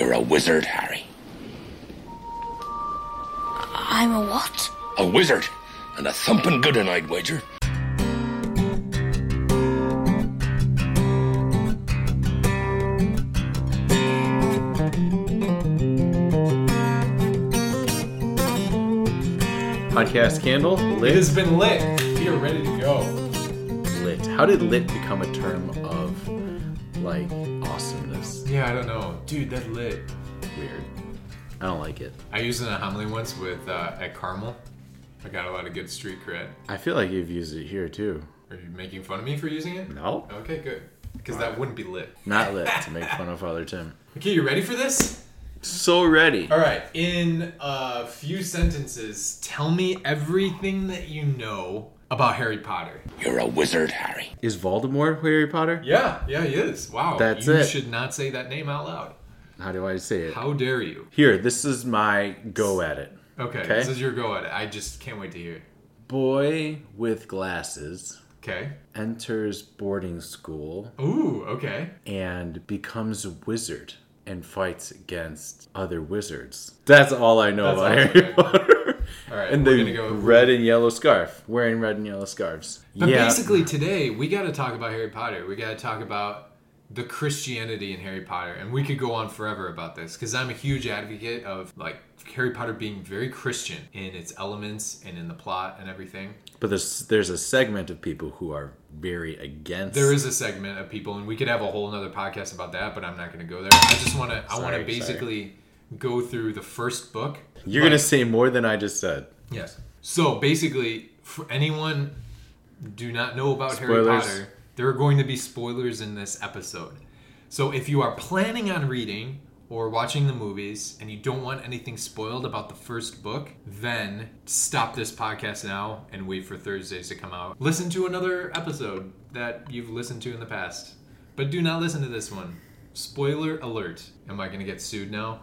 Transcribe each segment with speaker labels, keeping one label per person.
Speaker 1: You're a wizard, Harry.
Speaker 2: I'm a what?
Speaker 1: A wizard. And a thumping good one, I'd wager.
Speaker 3: Podcast candle
Speaker 4: It
Speaker 3: lit.
Speaker 4: has been lit. We are ready to go.
Speaker 3: lit. How did lit become a term of like
Speaker 4: Yeah, I don't know. Dude, that lit.
Speaker 3: Weird. I don't like it.
Speaker 4: I used it in a homily once with uh, at Carmel. I got a lot of good street cred.
Speaker 3: I feel like you've used it here too.
Speaker 4: Are you making fun of me for using it?
Speaker 3: No,
Speaker 4: Okay, good. Because that wouldn't be lit.
Speaker 3: not lit to make fun of Father Tim.
Speaker 4: Okay, you ready for this?
Speaker 3: So ready.
Speaker 4: All right. In a few sentences, tell me everything that you know about Harry Potter.
Speaker 1: You're a wizard, Harry.
Speaker 3: Is Voldemort Harry Potter?
Speaker 4: Yeah, yeah, he is. Wow.
Speaker 3: That's
Speaker 4: you
Speaker 3: it.
Speaker 4: should not say that name out loud.
Speaker 3: How do I say it?
Speaker 4: How dare you?
Speaker 3: Here, this is my go at it.
Speaker 4: Okay,
Speaker 3: Okay.
Speaker 4: this is your go at it. I just can't wait to hear.
Speaker 3: Boy with glasses
Speaker 4: Okay.
Speaker 3: enters boarding school
Speaker 4: Ooh, okay.
Speaker 3: and becomes a wizard and fights against other wizards. That's all I know
Speaker 4: That's
Speaker 3: about
Speaker 4: all
Speaker 3: Harry. Potter.
Speaker 4: All right,
Speaker 3: and
Speaker 4: we're
Speaker 3: the
Speaker 4: gonna go
Speaker 3: red and yellow scarf, wearing red and yellow scarves.
Speaker 4: But
Speaker 3: yeah,
Speaker 4: basically, today we got to talk about Harry Potter. We got to talk about the Christianity in Harry Potter, and we could go on forever about this because I'm a huge advocate of like Harry Potter being very Christian in its elements and in the plot and everything.
Speaker 3: but there's there's a segment of people who are very against.
Speaker 4: There is a segment of people, and we could have a whole another podcast about that, but I'm not going to go there. I just want to. I want to basically go through the first book.
Speaker 3: You're gonna say more than I just said.
Speaker 4: Yes. So basically, for anyone do not know about Harry Potter, there are going to be spoilers in this episode. So if you are planning on reading or watching the movies and you don't want anything spoiled about the first book, then stop this podcast now and wait for Thursdays to come out. Listen to another episode that you've listened to in the past, but do not listen to this one. Spoiler alert. Am I going to get sued now?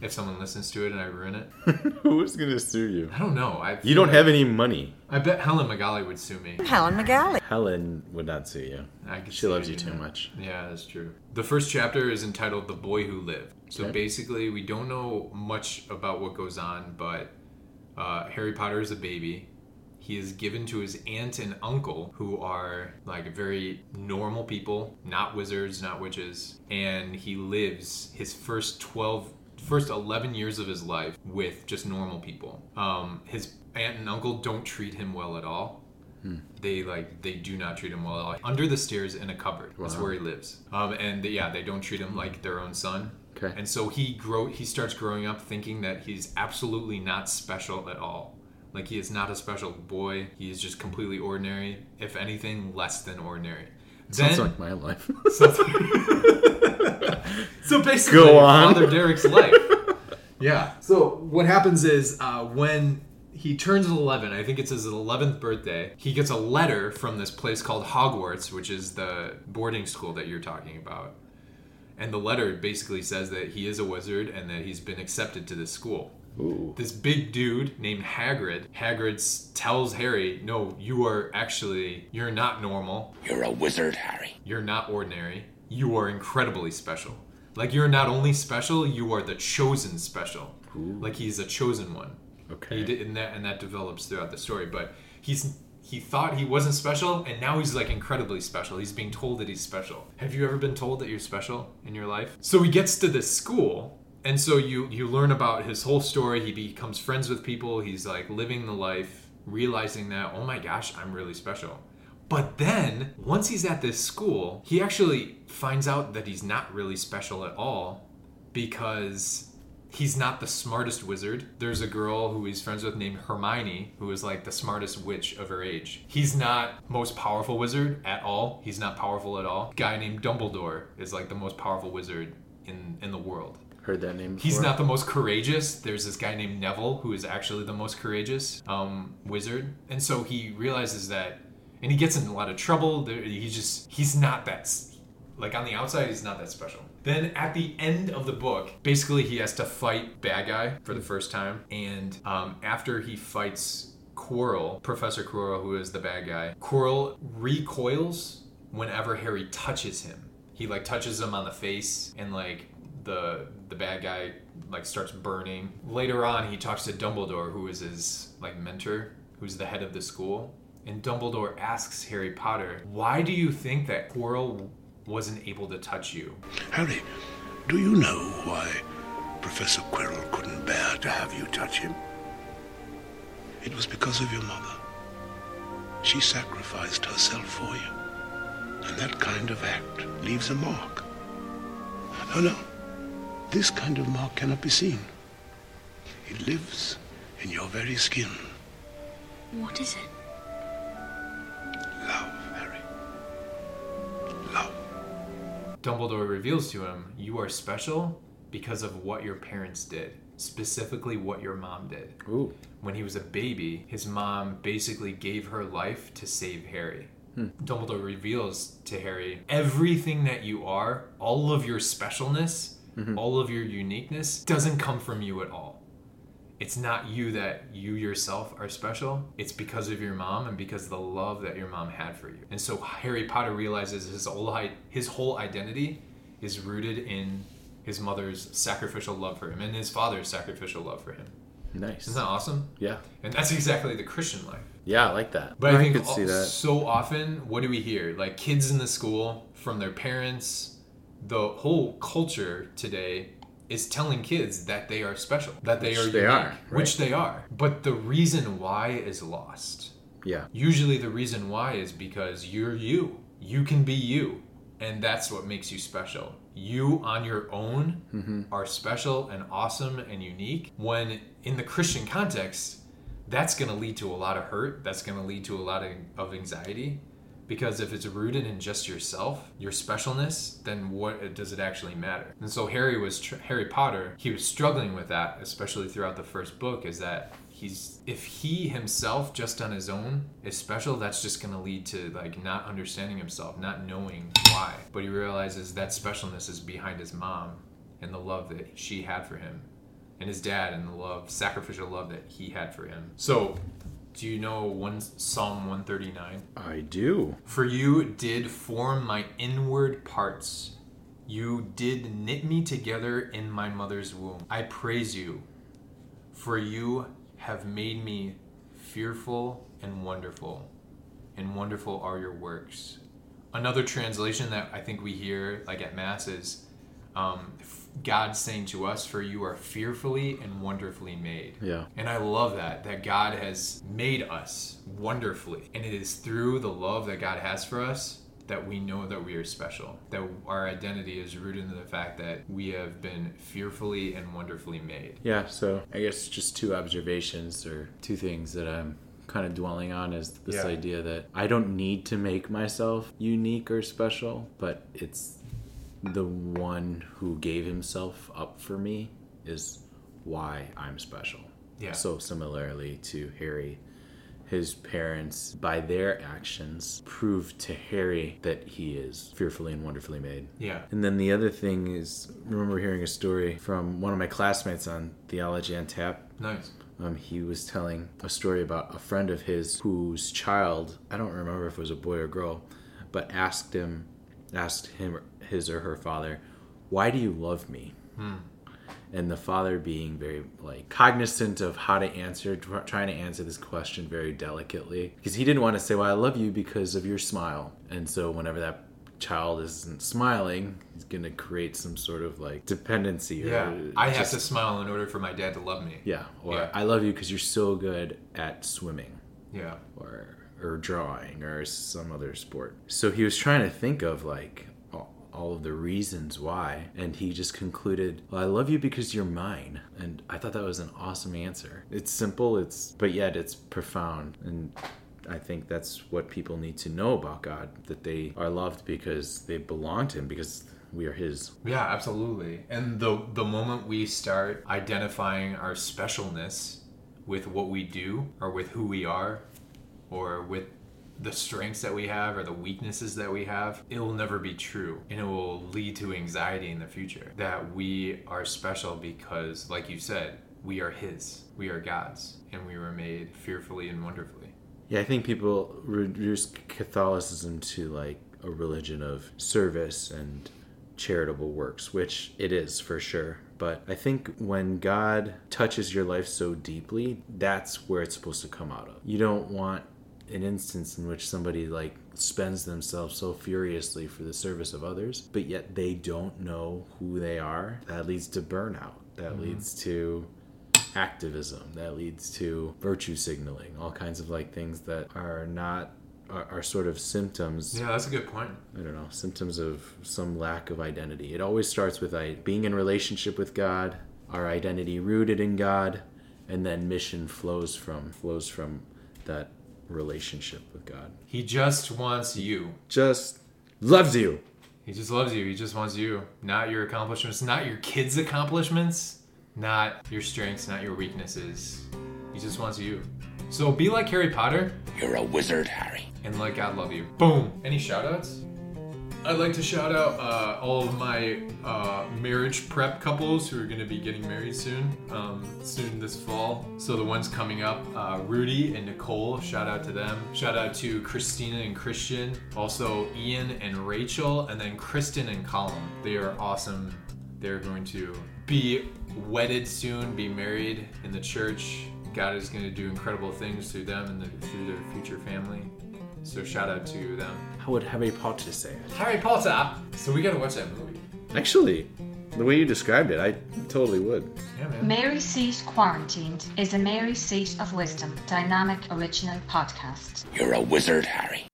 Speaker 4: If someone listens to it and I ruin it?
Speaker 3: Who's gonna sue you?
Speaker 4: I don't know. I
Speaker 3: You don't have any money.
Speaker 4: I bet Helen McGalley would sue me.
Speaker 2: Helen McGalley.
Speaker 3: Helen would not sue you.
Speaker 4: I could
Speaker 3: She
Speaker 4: see
Speaker 3: loves
Speaker 4: her
Speaker 3: you
Speaker 4: doing
Speaker 3: too
Speaker 4: that.
Speaker 3: much.
Speaker 4: Yeah, that's true. The first chapter is entitled "The Boy Who Lived." So
Speaker 3: Okay.
Speaker 4: basically, we don't know much about what goes on, but uh, Harry Potter is a baby. He is given to his aunt and uncle, who are like very normal people, not wizards, not witches, and he lives his first twelve, first eleven years of his life with just normal people. Um, his aunt and uncle don't treat him well at all. They like they do not treat him well at all. Under the stairs in a cupboard. That's where he lives. Um, and yeah, they don't treat him like their own son.
Speaker 3: Okay.
Speaker 4: And so he grow he starts growing up thinking that he's absolutely not special at all. Like he is not a special boy. He is just completely ordinary. If anything, less than ordinary.
Speaker 3: Sounds like my life.
Speaker 4: so basically,
Speaker 3: Go on.
Speaker 4: Father Derek's life. yeah. So what happens is uh, when he turns 11, I think it's his 11th birthday, he gets a letter from this place called Hogwarts, which is the boarding school that you're talking about. And the letter basically says that he is a wizard and that he's been accepted to this school.
Speaker 3: Ooh.
Speaker 4: This big dude named Hagrid, Hagrid tells Harry, "No, you are actually you're not normal.
Speaker 1: You're a wizard, Harry.
Speaker 4: You're not ordinary. You are incredibly special. Like you're not only special, you are the chosen special. Like he's a chosen one.
Speaker 3: Okay.
Speaker 4: He did, and that and that develops throughout the story. But he's he thought he wasn't special, and now he's like incredibly special. He's being told that he's special. Have you ever been told that you're special in your life? So he gets to this school, and so you you learn about his whole story. He becomes friends with people. He's like living the life, realizing that oh my gosh, I'm really special. But then, once he's at this school, he actually finds out that he's not really special at all because he's not the smartest wizard. There's a girl who he's friends with named Hermione, who is like the smartest witch of her age. He's not most powerful wizard at all. He's not powerful at all. Guy named Dumbledore is like the most powerful wizard in in the world.
Speaker 3: Heard that name.
Speaker 4: He's not the most courageous. There's this guy named Neville who is actually the most courageous um, wizard, and so he realizes that, and he gets in a lot of trouble. He just he's not that like on the outside he's not that special. Then at the end of the book, basically he has to fight bad guy for the first time, and um, after he fights Quirrell, Professor Quirrell, who is the bad guy, Quirrell recoils whenever Harry touches him. He like touches him on the face and like the the bad guy like starts burning. Later on, he talks to Dumbledore, who is his like mentor, who's the head of the school. And Dumbledore asks Harry Potter, "Why do you think that Quirrell wasn't able to touch you?"
Speaker 5: Harry, do you know why Professor Quirrell couldn't bear to have you touch him? It was because of your mother. She sacrificed herself for you. And that kind of act leaves a mark. No, no. This kind of mark cannot be seen. It lives in your very skin.
Speaker 2: What is it?
Speaker 4: Dumbledore reveals to him, You are special because of what your parents did, specifically what your mom did.
Speaker 3: Ooh.
Speaker 4: When he was a baby, his mom basically gave her life to save Harry. Hmm. Dumbledore reveals to Harry everything that you are, all of your specialness, mm-hmm. all of your uniqueness, doesn't come from you at all. It's not you that you yourself are special. It's because of your mom and because of the love that your mom had for you. And so Harry Potter realizes his whole his whole identity is rooted in his mother's sacrificial love for him and his father's sacrificial love for him.
Speaker 3: Nice.
Speaker 4: Isn't that awesome?
Speaker 3: Yeah.
Speaker 4: And that's exactly the Christian life.
Speaker 3: Yeah, I like that.
Speaker 4: But I, think
Speaker 3: could see that.
Speaker 4: so often, what do we hear? Like kids in the school from their parents, the whole culture today is telling kids that they are special, that they
Speaker 3: Which
Speaker 4: are
Speaker 3: they
Speaker 4: unique,
Speaker 3: are,
Speaker 4: which they are. But the reason why is lost.
Speaker 3: Yeah.
Speaker 4: Usually, the reason why is because you're you. You can be you, and that's what makes you special. You on your own
Speaker 3: Mm-hmm.
Speaker 4: are special and awesome and unique. When in the Christian context, that's going to lead to a lot of hurt. That's going to lead to a lot of, of anxiety. Because if it's rooted in just yourself, your specialness, then what does it actually matter? And so Harry was tr- Harry Potter. He was struggling with that, especially throughout the first book. Is that he's if he himself just on his own is special, that's just going to lead to like not understanding himself, not knowing why. But he realizes that specialness is behind his mom and the love that she had for him and his dad and the love sacrificial love that he had for him so do you know one psalm 139
Speaker 3: I do.
Speaker 4: for you did form my inward parts. You did knit me together in my mother's womb. I praise you for you have made me fearful and wonderful and wonderful are your works. Another translation that i think we hear like at mass is um, God saying to us, For you are fearfully and wonderfully made.
Speaker 3: Yeah.
Speaker 4: And I love that, that God has made us wonderfully. And it is through the love that God has for us that we know that we are special, that our identity is rooted in the fact that we have been fearfully and wonderfully made.
Speaker 3: Yeah, so I guess just two observations or two things that I'm kind of dwelling on is this
Speaker 4: Yeah.
Speaker 3: idea that I don't need to make myself unique or special, but it's the one who gave himself up for me is why I'm special.
Speaker 4: Yeah.
Speaker 3: So similarly to Harry, his parents, by their actions, proved to Harry that he is fearfully and wonderfully made.
Speaker 4: Yeah.
Speaker 3: And then the other thing is, I remember hearing a story from one of my classmates on Theology on Tap.
Speaker 4: Nice.
Speaker 3: Um, he was telling a story about a friend of his whose child, I don't remember if it was a boy or girl, but asked him, asked him, his or her father, why do you love me? Hmm. And the father being very like cognizant of how to answer, trying to answer this question very delicately, because he didn't want to say, "Well, I love you because of your smile." And so whenever that child isn't smiling, he's gonna create some sort of like dependency. Or
Speaker 4: Yeah. I have to smile in order for my dad to love me.
Speaker 3: Yeah, or
Speaker 4: Yeah.
Speaker 3: I love you because you're so good at swimming
Speaker 4: Yeah.
Speaker 3: or or drawing or some other sport. So he was trying to think of like all, of the reasons why, and he just concluded, "Well, I love you because you're mine." And I thought that was an awesome answer. It's simple, it's but yet it's profound and. I think that's what people need to know about God that they are loved because they belong to Him, because we are His.
Speaker 4: Yeah, absolutely. And the the moment we start identifying our specialness with what we do or with who we are or with the strengths that we have or the weaknesses that we have, it will never be true. And it will lead to anxiety in the future. That we are special because, like you said, we are His, we are God's, and we were made fearfully and wonderfully.
Speaker 3: Yeah, I think people reduce Catholicism to like a religion of service and charitable works, which it is for sure. But I think when God touches your life so deeply, that's where it's supposed to come out of. You don't want an instance in which somebody like spends themselves so furiously for the service of others, but yet they don't know who they are. That leads to burnout. That mm-hmm. leads to activism. That leads to virtue signaling. All kinds of like things that are not are, are sort of symptoms
Speaker 4: Yeah, that's a good point.
Speaker 3: I don't know, symptoms of some lack of identity. It always starts with I, being in relationship with God, our identity rooted in God, and then mission flows from flows from that relationship with God.
Speaker 4: He just wants you.
Speaker 3: Just loves you.
Speaker 4: He just loves you. He just wants you. Not your accomplishments, not your kids' accomplishments, not your strengths, not your weaknesses. He just wants you. So be like Harry Potter
Speaker 1: You're a wizard, Harry.
Speaker 4: and let God love you. Boom. Any shout outs? I'd like to shout out uh, all of my uh, marriage prep couples who are going to be getting married soon, um, soon this fall. So the ones coming up, uh, Rudy and Nicole, shout out to them. Shout out to Christina and Christian, also Ian and Rachel, and then Kristen and Colin. They are awesome. They're going to be wedded soon, be married in the church. God is going to do incredible things through them and the, through their future family. So shout out to them.
Speaker 3: How would Harry Potter say it?
Speaker 4: Harry Potter. So we gotta watch that movie.
Speaker 3: Actually, the way you described it, I totally would.
Speaker 4: Yeah, man.
Speaker 6: Mary Seat Quarantined is a Mary Seat of Wisdom dynamic original podcast.
Speaker 1: You're a wizard, Harry.